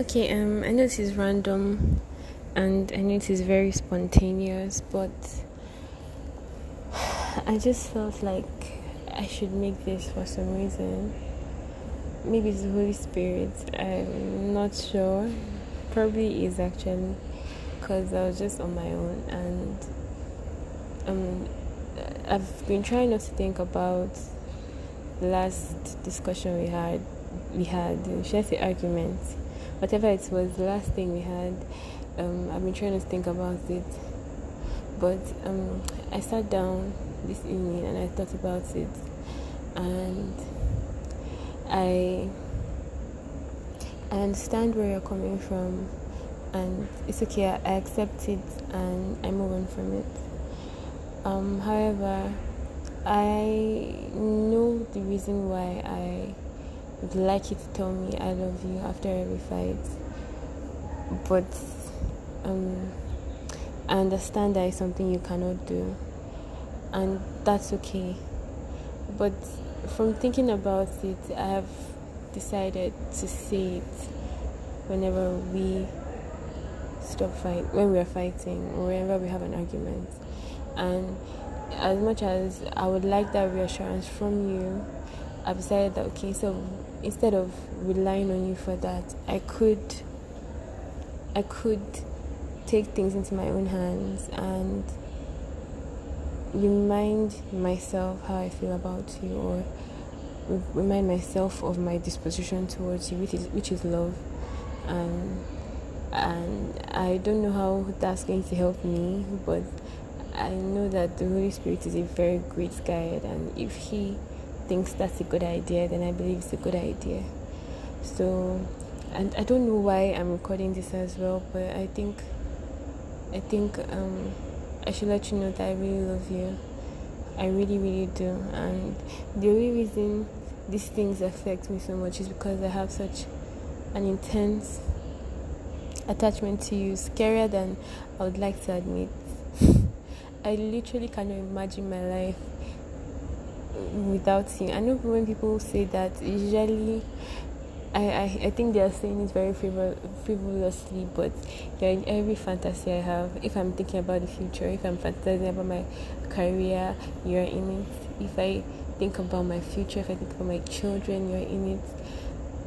Okay, um, I know this is random and I know it is very spontaneous, but I just felt like I should make this for some reason. Maybe it's the Holy Spirit, I'm not sure. Probably is actually because I was just on my own and um, I've been trying not to think about the last discussion we had. We had, should I say, argument whatever it was, the last thing we had, um, I've been trying to think about it. But um, I sat down this evening and I thought about it, and I I understand where you're coming from, and it's okay. I accept it and I move on from it. Um, however, I know the reason why I would like you to tell me I love you after every fight. But um, I understand that it's something you cannot do, and that's okay. But from thinking about it, I have decided to say it whenever we stop fight when we are fighting or whenever we have an argument. And as much as I would like that reassurance from you, I've decided that okay, so instead of relying on you for that, I could I could take things into my own hands and remind myself how I feel about you or remind myself of my disposition towards you which is which is love. And and I don't know how that's going to help me but I know that the Holy Spirit is a very great guide and if he thinks that's a good idea, then I believe it's a good idea. So, and I don't know why I'm recording this as well, but I think, I think um, I should let you know that I really love you. I really, really do. And the only reason these things affect me so much is because I have such an intense attachment to you, scarier than I would like to admit. I literally cannot imagine my life without you. I know when people say that, usually I, I, I think they are saying it very frivol- frivolously, but yeah, in every fantasy I have, if I'm thinking about the future, if I'm fantasizing about my career, you're in it. If I think about my future, if I think about my children, you're in it.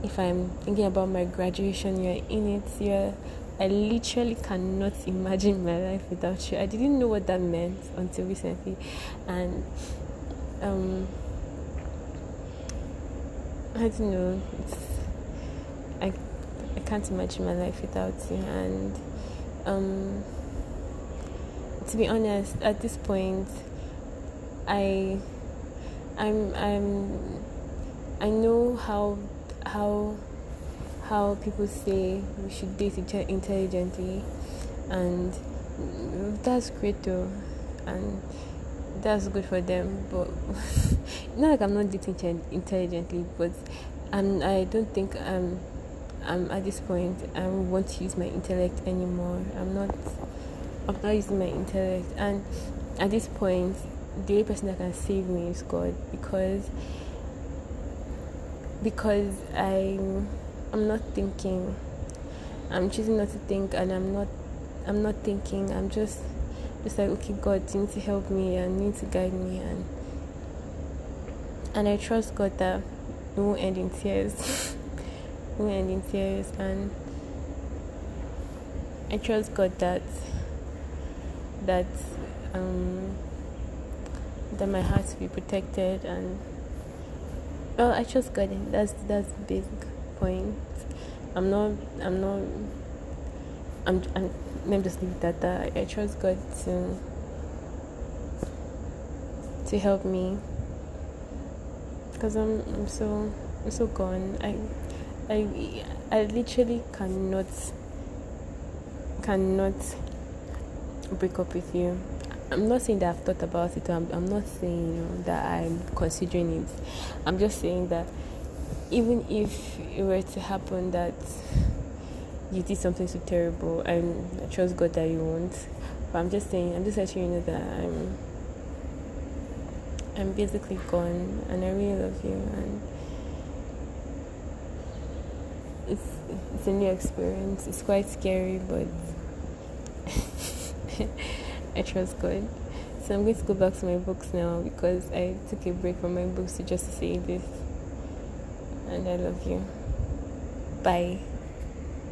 If I'm thinking about my graduation, you're in it. You're, I literally cannot imagine my life without you. I didn't know what that meant until recently, and um I don't know. It's I I can't imagine my life without you. And um to be honest, at this point I I'm I'm I know how how how people say we should date intelligently. And that's great though. And that's good for them but not like i'm not dating intelligently but I'm, i don't think i'm i'm at this point i want to use my intellect anymore. I'm not i'm not using my intellect. And at this point the only person that can save me is god because because i'm i'm not thinking. I'm choosing not to think and i'm not i'm not thinking. I'm just just like okay god you need to help me and you need to guide me and and i trust god that it won't end in tears. It won't end in tears and i trust god that that um that my heart will be protected and well i trust god. That's that's the basic point. I'm not i'm not i'm i'm let me just leave it at that. I trust God to to help me because I'm I'm so I'm so gone. I I I literally cannot cannot break up with you. I'm not saying that I've thought about it. I'm, I'm not saying you know, that I'm considering it. I'm just saying that even if it were to happen that you did something so terrible and I trust God that you won't. But I'm just saying, I'm just letting you know that I'm I'm basically gone and I really love you and it's it's a new experience. It's quite scary, but it was good. So I'm going to go back to my books now because I took a break from my books to just say this. And I love you. Bye.